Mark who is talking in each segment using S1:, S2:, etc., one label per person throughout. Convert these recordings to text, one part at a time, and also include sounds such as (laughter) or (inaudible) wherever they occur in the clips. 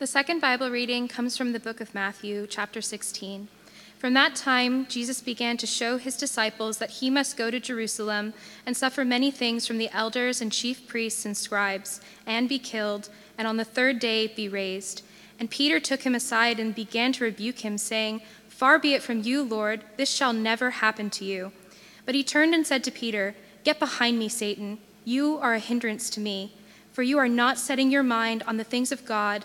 S1: The second Bible reading comes from the book of Matthew, chapter 16. From that time, Jesus began to show his disciples that he must go to Jerusalem and suffer many things from the elders and chief priests and scribes, and be killed, and on the third day be raised. And Peter took him aside and began to rebuke him, saying, Far be it from you, Lord, this shall never happen to you. But he turned and said to Peter, Get behind me, Satan. You are a hindrance to me, for you are not setting your mind on the things of God,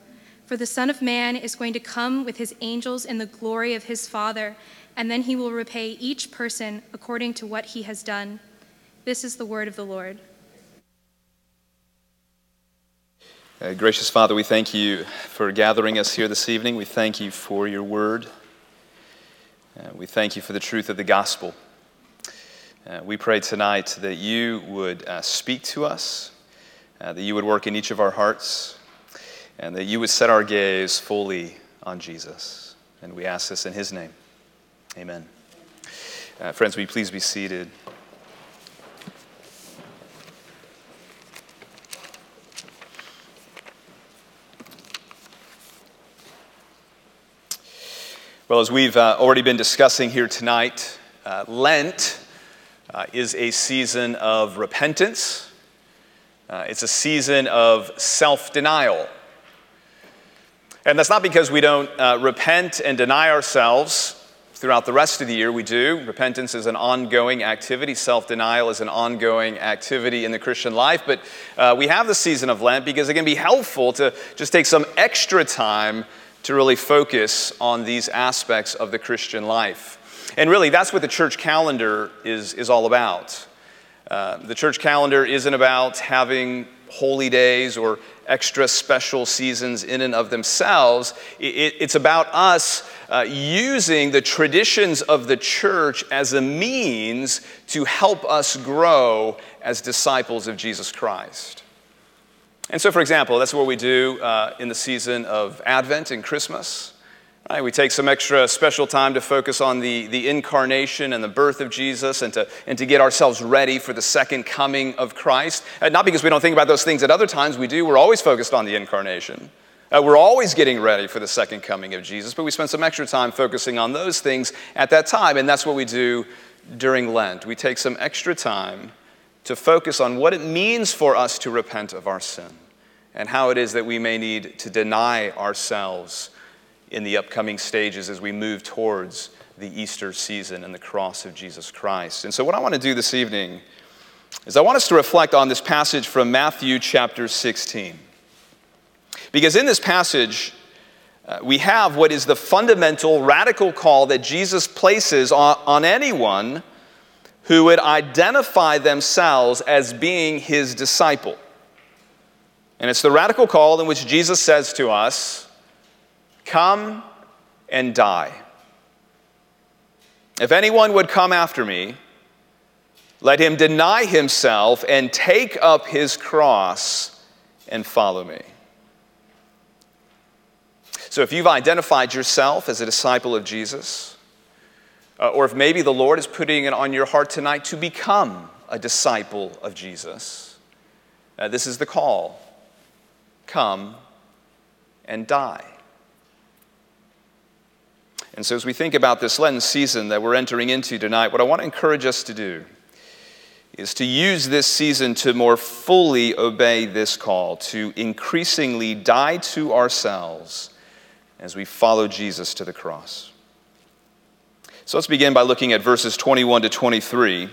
S1: For the Son of Man is going to come with his angels in the glory of his Father, and then he will repay each person according to what he has done. This is the word of the Lord.
S2: Uh, gracious Father, we thank you for gathering us here this evening. We thank you for your word. Uh, we thank you for the truth of the gospel. Uh, we pray tonight that you would uh, speak to us, uh, that you would work in each of our hearts, and that you would set our gaze fully on Jesus. And we ask this in his name. Amen. Uh, friends, will you please be seated? Well, as we've uh, already been discussing here tonight, uh, Lent uh, is a season of repentance. Uh, it's a season of self denial. And that's not because we don't uh, repent and deny ourselves throughout the rest of the year. We do. Repentance is an ongoing activity, self denial is an ongoing activity in the Christian life. But uh, we have the season of Lent because it can be helpful to just take some extra time to really focus on these aspects of the Christian life. And really, that's what the church calendar is, is all about. Uh, the church calendar isn't about having holy days or extra special seasons in and of themselves. It's about us uh, using the traditions of the church as a means to help us grow as disciples of Jesus Christ. And so, for example, that's what we do uh, in the season of Advent and Christmas. Right? We take some extra special time to focus on the, the incarnation and the birth of Jesus and to, and to get ourselves ready for the second coming of Christ. Uh, not because we don't think about those things at other times, we do. We're always focused on the incarnation. Uh, we're always getting ready for the second coming of Jesus, but we spend some extra time focusing on those things at that time, and that's what we do during Lent. We take some extra time to focus on what it means for us to repent of our sin and how it is that we may need to deny ourselves in the upcoming stages as we move towards the Easter season and the cross of Jesus Christ. And so, what I want to do this evening is I want us to reflect on this passage from Matthew chapter 16. Because in this passage, uh, we have what is the fundamental, radical call that Jesus places on, on anyone who would identify themselves as being his disciple. And it's the radical call in which Jesus says to us, Come and die. If anyone would come after me, let him deny himself and take up his cross and follow me. So, if you've identified yourself as a disciple of Jesus, uh, or if maybe the Lord is putting it on your heart tonight to become a disciple of Jesus, uh, this is the call come and die. And so, as we think about this Lenten season that we're entering into tonight, what I want to encourage us to do is to use this season to more fully obey this call, to increasingly die to ourselves as we follow Jesus to the cross. So let's begin by looking at verses 21 to 23,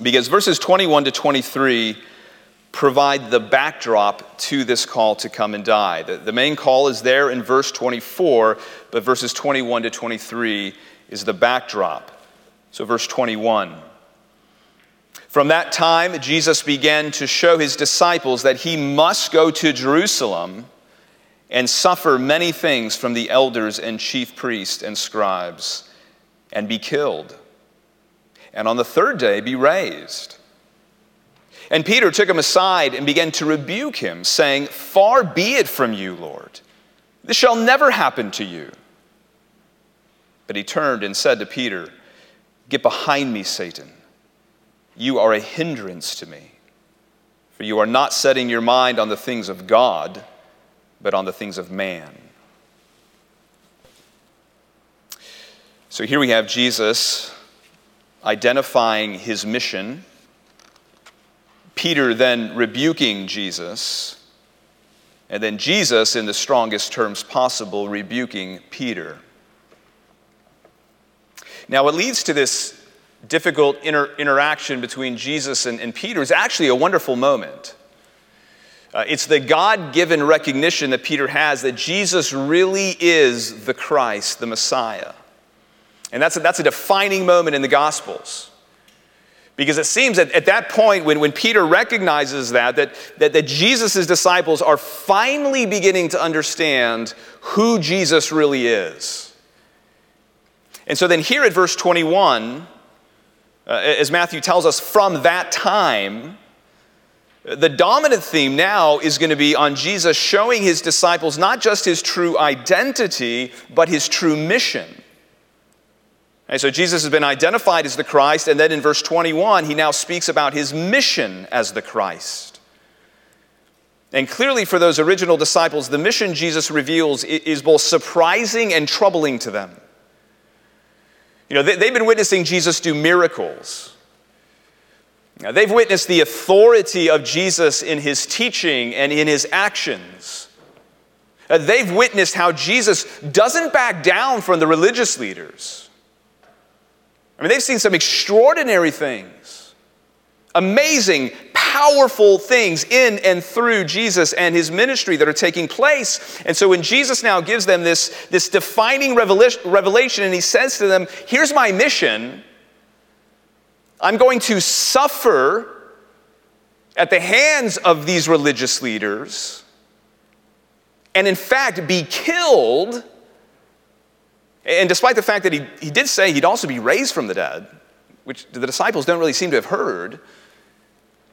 S2: because verses 21 to 23 provide the backdrop to this call to come and die. The, the, main call is there in verse 24, but verses 21 to 23 is the backdrop. So, verse 21. From that time, Jesus began to show his disciples that he must go to Jerusalem and suffer many things from the elders and chief priests and scribes and be killed and on the third day be raised. And Peter took him aside and began to rebuke him, saying, Far be it from you, Lord. This shall never happen to you. But he turned and said to Peter, Get behind me, Satan. You are a hindrance to me, for you are not setting your mind on the things of God, but on the things of man. So here we have Jesus identifying his mission, Peter then rebuking Jesus, and then Jesus, in the strongest terms possible, rebuking Peter. Now, what leads to this difficult inter- interaction between Jesus and, and, Peter is actually a wonderful moment. Uh, it's the God given recognition that Peter has that Jesus really is the Christ, the Messiah. And that's a, that's a defining moment in the Gospels. Because it seems that at that point, when, when Peter recognizes that, that, that, that Jesus' disciples are finally beginning to understand who Jesus really is. And so then, here at verse 21, uh, as Matthew tells us, from that time, the dominant theme now is going to be on Jesus showing his disciples not just his true identity, but his true mission. So Jesus has been identified as the Christ, and then in verse 21, he now speaks about his mission as the Christ. And clearly, for those original disciples, the mission Jesus reveals is both surprising and troubling to them. You know, they've been witnessing Jesus do miracles. Now, they've witnessed the authority of Jesus in his teaching and in his actions. Uh, they've witnessed how Jesus doesn't back down from the religious leaders. I mean, they've seen some extraordinary things, amazing, powerful things in and through Jesus and his ministry that are taking place. And so when Jesus now gives them this, this defining revelation and he says to them, Here's my mission, I'm going to suffer at the hands of these religious leaders and, in fact, be killed and despite the fact that he, he did say he'd also be raised from the dead, which the disciples don't really seem to have heard,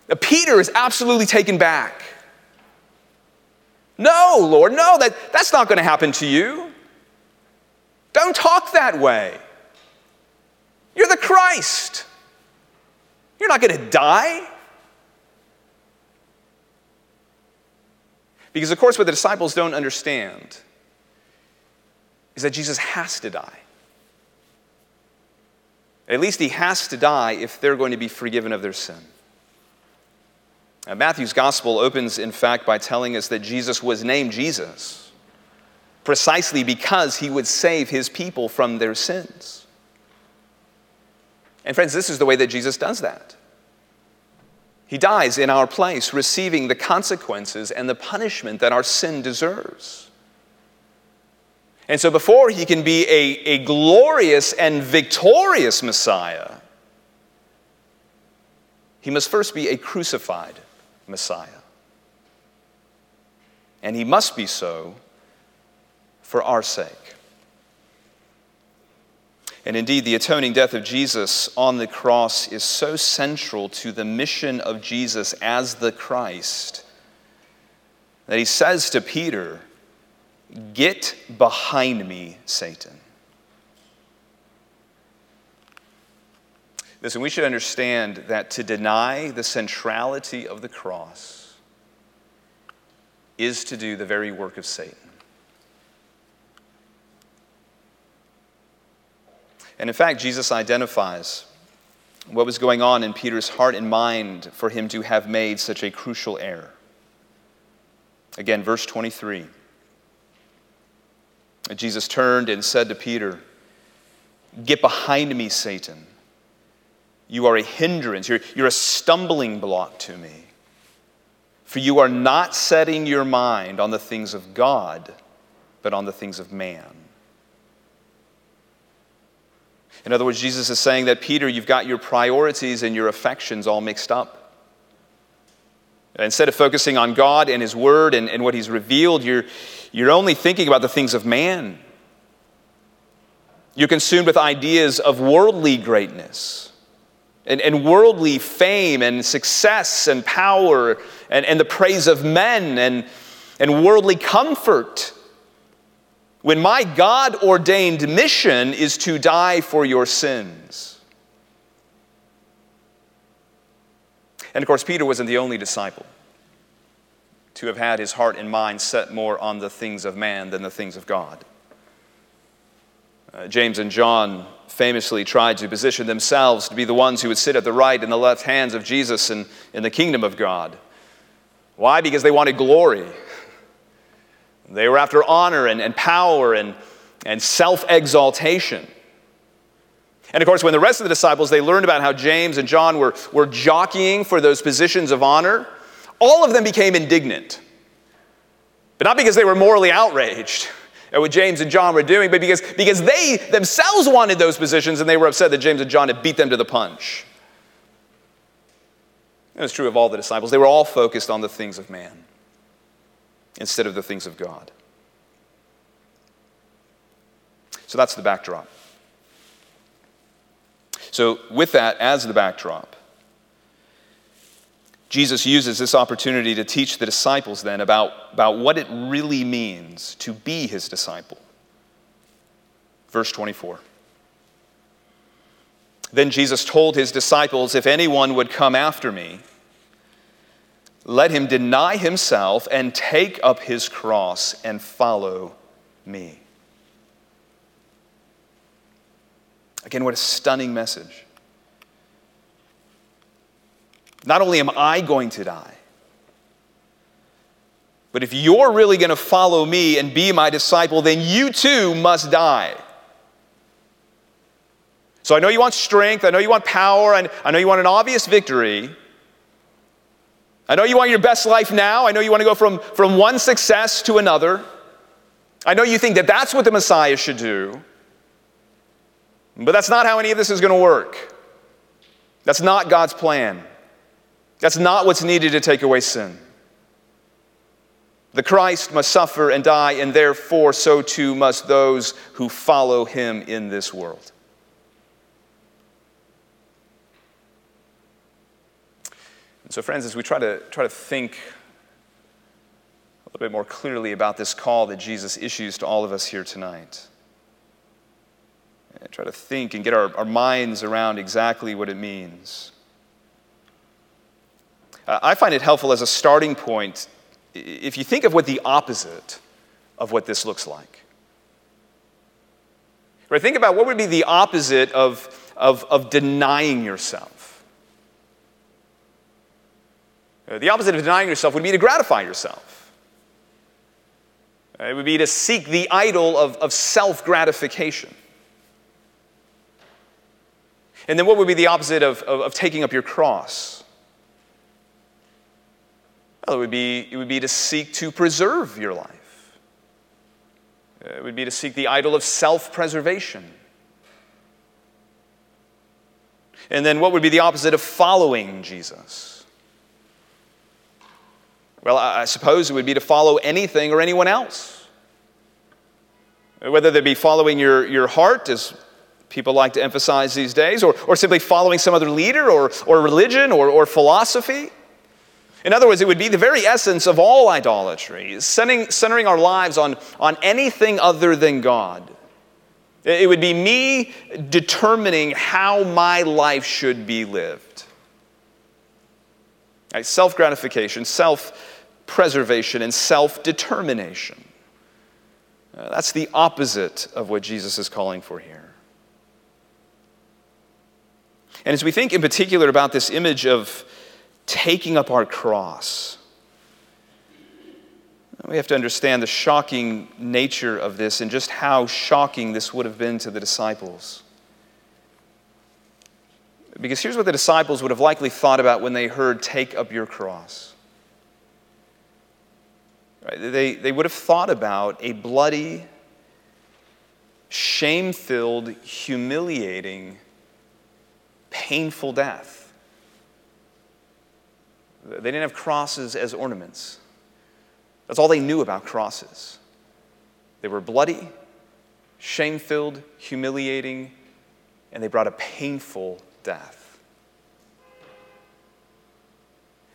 S2: uh, Peter is absolutely taken back. No, Lord, no, that, that's not going to happen to you. Don't talk that way. You're the Christ. You're not going to die. Because, of course, what the disciples don't understand is that Jesus has to die. At least he has to die if they're going to be forgiven of their sin. Now, Matthew's gospel opens, in fact, by telling us that Jesus was named Jesus precisely because he would save his people from their sins. And, friends, this is the way that Jesus does that. He dies in our place, receiving the consequences and the punishment that our sin deserves. And so, before he can be a, a glorious and victorious Messiah, he must first be a crucified Messiah. And he must be so for our sake. And indeed, the atoning death of Jesus on the cross is so central to the mission of Jesus as the Christ that he says to Peter, Get behind me, Satan. Listen, we should understand that to deny the centrality of the cross is to do the very work of Satan. And in fact, Jesus identifies what was going on in Peter's heart and mind for him to have made such a crucial error. Again, verse 23. Jesus turned and said to Peter, Get behind me, Satan. You are a hindrance, you're, you're a stumbling block to me. For you are not setting your mind on the things of God, but on the things of man. In other words, Jesus is saying that, Peter, you've got your priorities and your affections all mixed up. Uh, instead of focusing on God and His Word and, and what He's revealed, you're, you're only thinking about the things of man. You're consumed with ideas of worldly greatness. and, and worldly fame and success and power and, and the praise of men and, and worldly comfort. When my God ordained mission is to die for your sins. And of course, Peter wasn't the only disciple to have had his heart and mind set more on the things of man than the things of God. Uh, James and John famously tried to position themselves to be the ones who would sit at the right and the left hands of Jesus in, in the kingdom of God. Why? Because they wanted glory. They were after honor and, and power and, and self exaltation. And of course, when the rest of the disciples they learned about how James and John were, were jockeying for those positions of honor, all of them became indignant. But not because they were morally outraged at what James and John were doing, but because, because they themselves wanted those positions and they were upset that James and John had beat them to the punch. It was true of all the disciples. They were all focused on the things of man instead of the things of God. So that's the backdrop. So, with that as the backdrop, Jesus uses this opportunity to teach the disciples then about, about what it really means to be his disciple. Verse 24. Then Jesus told his disciples, If anyone would come after me, let him deny himself and take up his cross and follow me. Again, what a stunning message. Not only am I going to die, but if you're really going to follow me and be my disciple, then you too must die. So I know you want strength, I know you want power, and I know you want an obvious victory. I know you want your best life now. I know you want to go from, from one success to another. I know you think that that's what the Messiah should do. But that's not how any of this is going to work. That's not God's plan. That's not what's needed to take away sin. The Christ must suffer and die, and therefore so too must those who follow him in this world. And so, friends, as we try to, try to think a little bit more clearly about this call that Jesus issues to all of us here tonight, and try to think and get our, our minds around exactly what it means. Uh, I find it helpful as a starting point if you think of what the opposite of what this looks like. Right? Think about what would be the opposite of, of, of denying yourself. Uh, the opposite of denying yourself would be to gratify yourself. It would be to seek the idol of, of self gratification. And then what would be the opposite of, of, of taking up your cross? Well, it would be, it would be to seek to preserve your life. Uh, it would be to seek the idol of self preservation. And then what would be the opposite of following Jesus? Well, I suppose it would be to follow anything or anyone else. Whether they be following your, your heart, as people like to emphasize these days, or, or simply following some other leader or, or religion or, or philosophy. In other words, it would be the very essence of all idolatry, centering, centering our lives on, on anything other than God. It would be me determining how my life should be lived. Right? Self gratification, self preservation, and self determination. Uh, that's the opposite of what Jesus is calling for here. And as we think in particular about this image of taking up our cross. We have to understand the shocking nature of this and just how shocking this would have been to the disciples. Because here's what the disciples would have likely thought about when they heard, Take up your cross. Right? They, they would have thought about a bloody, shame filled, humiliating, painful death. They didn't have crosses as ornaments. That's all they knew about crosses. They were bloody, shame filled, humiliating, and they brought a painful death.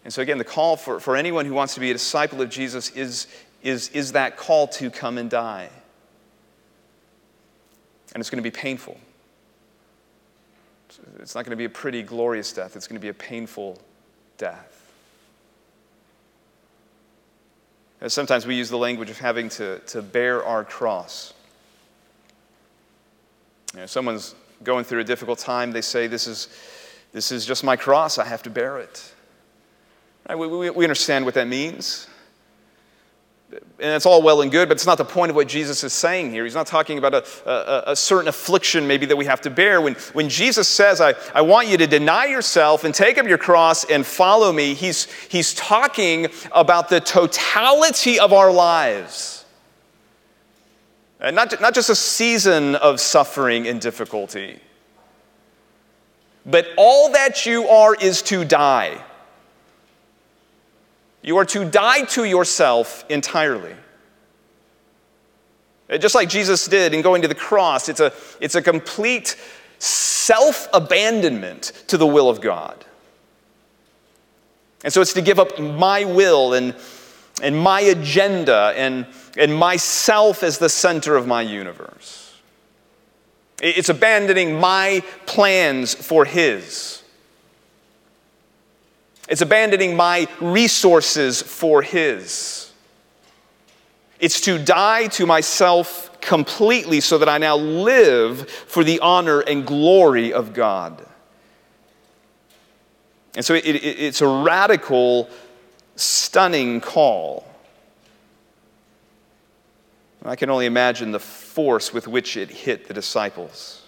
S2: And so, again, the call for, for anyone who wants to be a disciple of Jesus is, is, is that call to come and die. And it's going to be painful. It's not going to be a pretty, glorious death, it's going to be a painful death. Sometimes we use the language of having to, to bear our cross. You know, someone's going through a difficult time, they say, This is, this is just my cross, I have to bear it. Right? We, we, we understand what that means. And it's all well and good, but it's not the point of what Jesus is saying here. He's not talking about a, a, a, certain affliction maybe that we have to bear. When, when Jesus says, I, I want you to deny yourself and take up your cross and follow me, he's, he's talking about the totality of our lives. And not, not just a season of suffering and difficulty, but all that you are is to die. You are to die to yourself entirely. Just like Jesus did in going to the cross, it's a, it's a complete self abandonment to the will of God. And so it's to give up my will and, and my agenda and, and myself as the center of my universe. It's abandoning my plans for His. It's abandoning my resources for His. It's to die to myself completely so that I now live for the honor and glory of God. And so it, it, it's a radical, stunning call. I can only imagine the force with which it hit the disciples.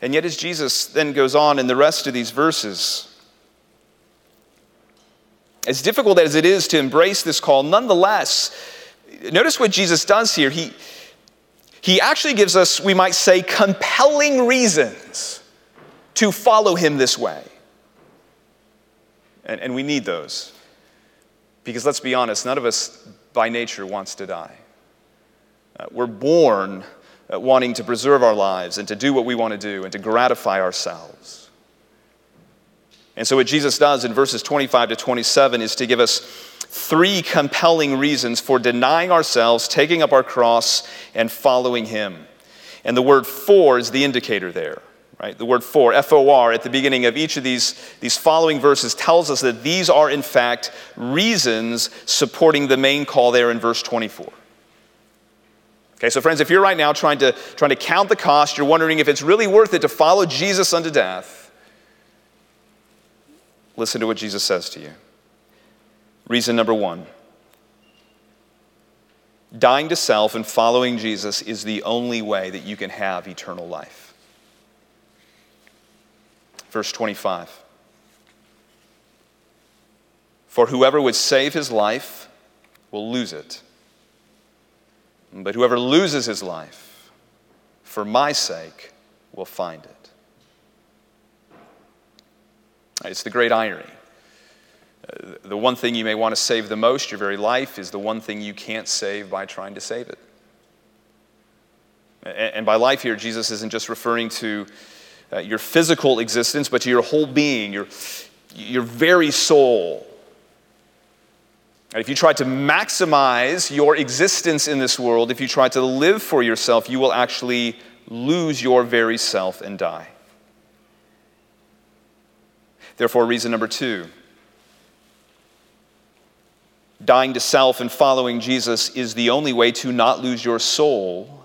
S2: And yet, as Jesus then goes on in the rest of these verses, as difficult as it is to embrace this call, nonetheless, notice what Jesus does here. He, he actually gives us, we might say, compelling reasons to follow him this way. And, and we need those. Because let's be honest, none of us by nature wants to die. Uh, we're born Uh, wanting to preserve our lives and to do what we want to do and to gratify ourselves. And so, what Jesus does in verses 25 to 27 is to give us three compelling reasons for denying ourselves, taking up our cross, and following Him. And the word for is the indicator there, right? The word for, F O R, at the beginning of each of these, these following verses tells us that these are, in fact, reasons supporting the main call there in verse 24. Okay, so friends, if you're right now trying to, trying to count the cost, you're wondering if it's really worth it to follow Jesus unto death, listen to what Jesus says to you. Reason number one dying to self and following Jesus is the only way that you can have eternal life. Verse 25 For whoever would save his life will lose it but whoever loses his life for my sake will find it. It's the great irony. The one thing you may want to save the most, your very life, is the one thing you can't save by trying to save it. And by life here, Jesus isn't just referring to uh, your physical existence, but to your whole being, your, your very soul. If you try to maximize your existence in this world, if you try to live for yourself, you will actually lose your very self and die. Therefore, reason number two dying to self and following Jesus is the only way to not lose your soul,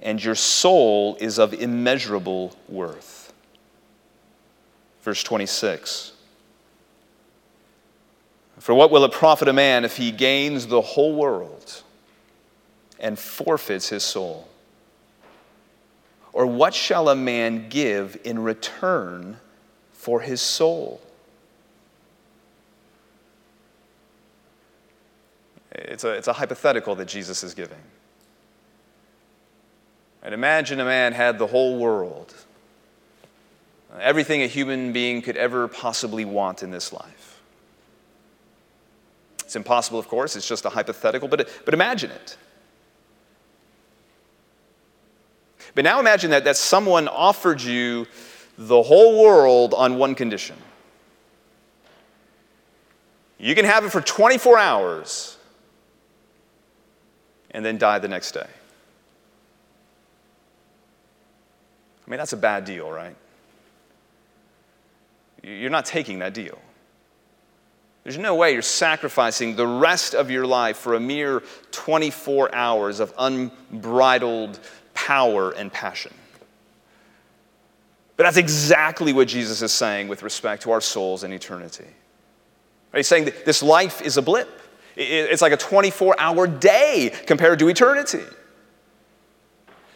S2: and your soul is of immeasurable worth. Verse 26. For what will it profit a man if he gains the whole world and forfeits his soul? Or what shall a man give in return for his soul? It's a, it's a hypothetical that Jesus is giving. And imagine a man had the whole world, everything a human being could ever possibly want in this life. It's impossible, of course, it's just a hypothetical, but, but imagine it. But now imagine that, that someone offered you the whole world on one condition. You can have it for 24 hours and then die the next day. I mean, that's a bad deal, right? You're not taking that deal. There's no way you're sacrificing the rest of your life for a mere 24 hours of unbridled power and passion. But that's exactly what Jesus is saying with respect to our souls and eternity. He's saying that this life is a blip. It's like a 24 hour day compared to eternity.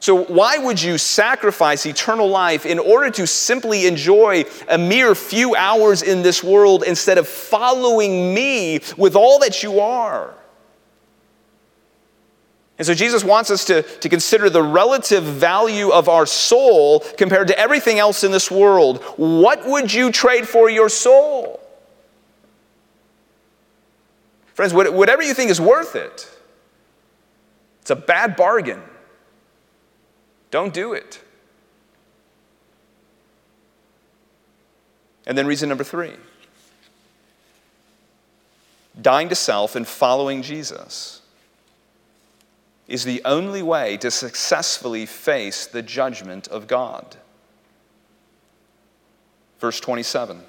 S2: So, why would you sacrifice eternal life in order to simply enjoy a mere few hours in this world instead of following me with all that you are? And so, Jesus wants us to, to consider the relative value of our soul compared to everything else in this world. What would you trade for your soul? Friends, whatever you think is worth it, it's a bad bargain. Don't do it. And then reason number three dying to self and following Jesus is the only way to successfully face the judgment of God. Verse 27.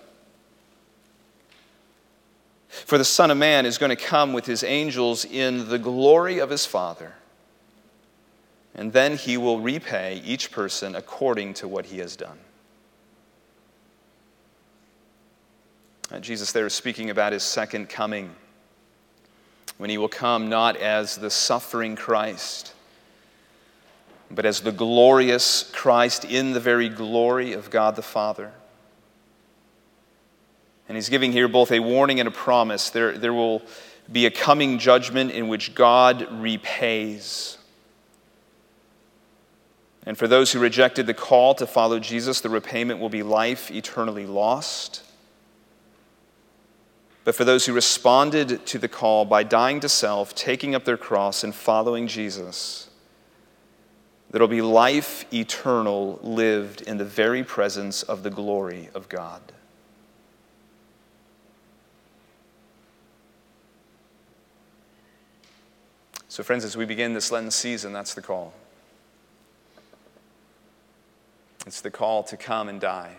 S2: For the Son of Man is going to come with his angels in the glory of his Father and then he will repay each person according to what he has done. Uh, Jesus there is speaking about his second coming, when he will come not as the suffering Christ, but as the glorious Christ in the very glory of God the Father. And he's giving here both a warning and a promise. There, there will be a coming judgment in which God repays and for those who rejected the call to follow Jesus, the repayment will be life eternally lost. But for those who responded to the call by dying to self, taking up their cross, and following Jesus, there will be life eternal lived in the very presence of the glory of God. So, friends, as we begin this Lenten season, that's the call. It's the call to come and die.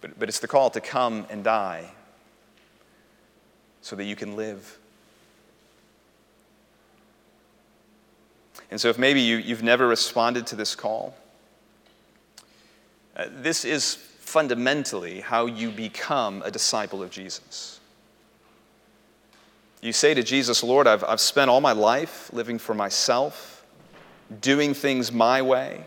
S2: But, but it's the call to come and die so that you can live. And so, if maybe you, you've never responded to this call, uh, this is fundamentally how you become a disciple of Jesus. You say to Jesus, Lord, I've, I've spent all my life living for myself doing things my way.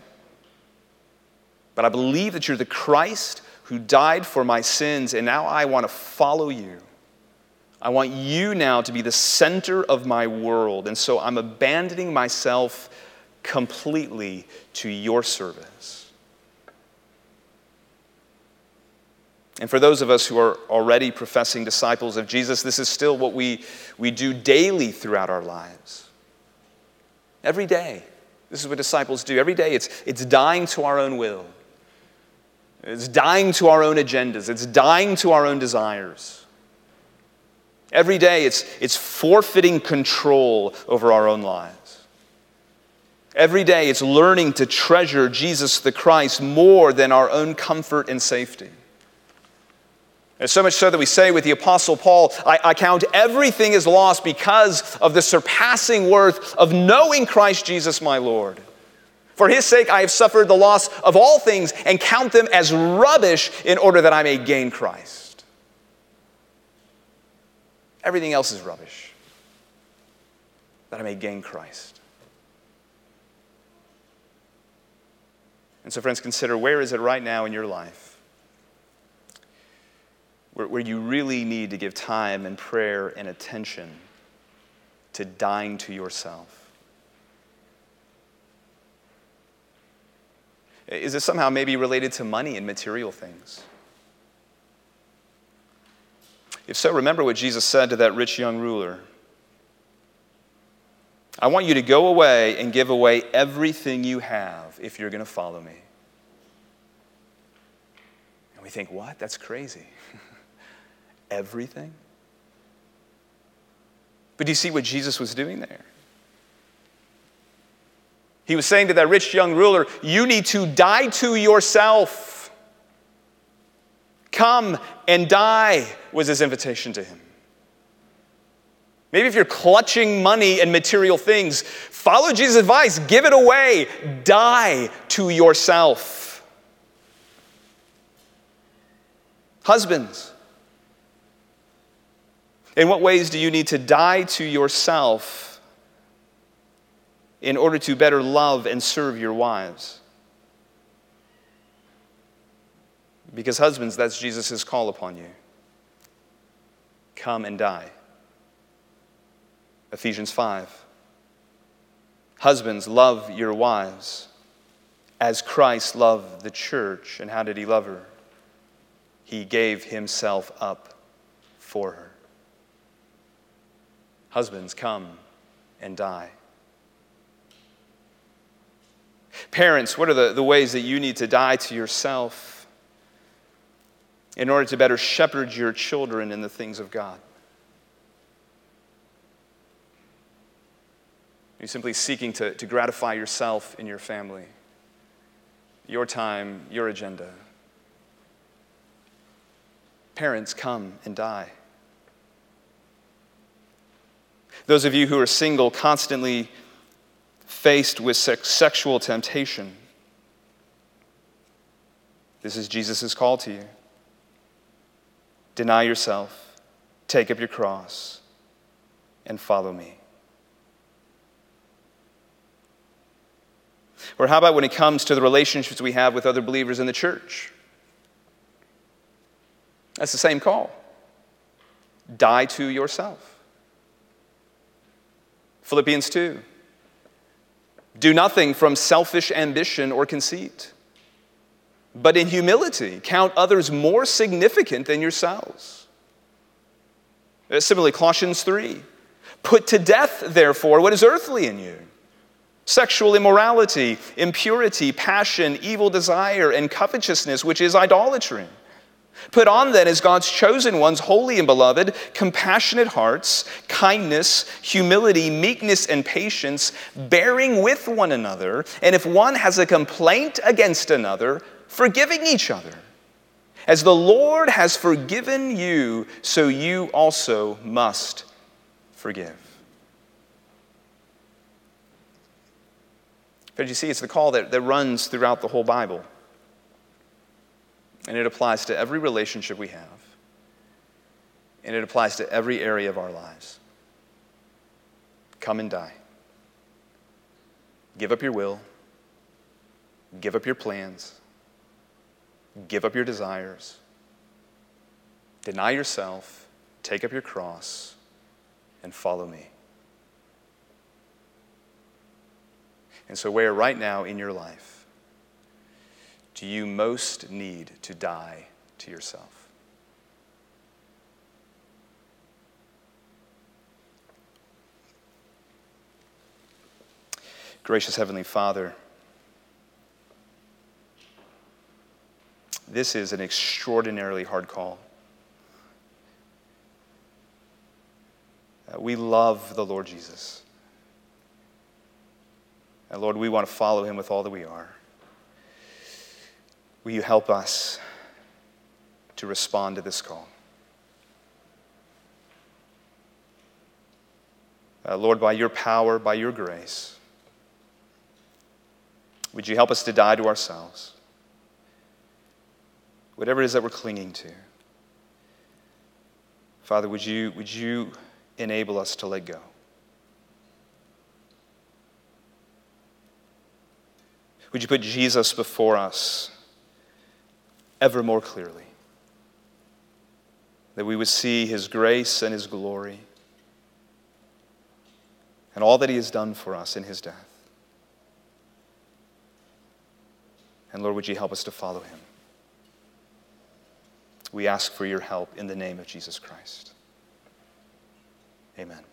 S2: But I believe that you're the Christ who died for my sins, and now I want to follow you. I want you now to be the center of my world. And so I'm abandoning myself completely to your service. And for those of us who are already professing disciples of Jesus, this is still what we, we do daily throughout our lives. Every day. This is what disciples do. Every day it's, it's dying to our own will, it's dying to our own agendas, it's dying to our own desires. Every day it's, it's forfeiting control over our own lives. Every day it's learning to treasure Jesus the Christ more than our own comfort and safety. And so much so that we say with the Apostle Paul, I, I, count everything as lost because of the surpassing worth of knowing Christ Jesus my Lord. For his sake, I have suffered the loss of all things and count them as rubbish in order that I may gain Christ. Everything else is rubbish, that I may gain Christ. And so, friends, consider where is it right now in your life? Where, where you really need to give time and prayer and attention to dying to yourself? Is it somehow maybe related to money and material things? If so, remember what Jesus said to that rich young ruler I want you to go away and give away everything you have if you're going to follow me. And we think, what? That's crazy. (laughs) everything? But do you see what Jesus was doing there? He was saying to that rich young ruler, You need to die to yourself. Come and die, was his invitation to him. Maybe if you're clutching money and material things, follow Jesus' advice, give it away, die to yourself. Husbands, in what ways do you need to die to yourself in order to better love and serve your wives? Because, husbands, that's Jesus' call upon you. Come and die. Ephesians 5. Husbands, love your wives as Christ loved the church. And how did he love her? He gave himself up for her. Husbands, come and die. Parents, what are the, the ways that you need to die to yourself in order to better shepherd your children in the things of God? Are You're simply seeking to, to gratify yourself and your family, your time, your agenda. Parents, come and die. Those of you who are single, constantly faced with sex- sexual temptation, this is Jesus' call to you. Deny yourself, take up your cross, and follow me. Or how about when it comes to the relationships we have with other believers in the church? That's the same call. Die to yourself. Philippians 2. Do nothing from selfish ambition or conceit, but in humility count others more significant than yourselves. Uh, similarly, Colossians 3. Put to death, therefore, what is earthly in you sexual immorality, impurity, passion, evil desire, and covetousness, which is idolatry. Put on then, as God's chosen ones, holy and beloved, compassionate hearts, kindness, humility, meekness, and patience, bearing with one another, and if one has a complaint against another, forgiving each other. As the Lord has forgiven you, so you also must forgive. But you see, it's the call that, that runs throughout the whole Bible. And it applies to every relationship we have, and it applies to every area of our lives. Come and die. Give up your will, give up your plans, give up your desires, deny yourself, take up your cross, and follow me. And so, where right now in your life do you most need to die to yourself? Gracious Heavenly Father, this is an extraordinarily hard call. Uh, we love the Lord Jesus. And Lord, we want to follow him with all that we are. Will you help us to respond to this call? Uh, Lord, by your power, by your grace, would you help us to die to ourselves? Whatever it is that we're clinging to. Father, would you, would you enable us to let go? Would you put Jesus before us ever more clearly? That we would see his grace and his glory and all that he has done for us in his death. And Lord, would you help us to follow him? We ask for your help in the name of Jesus Christ. Amen.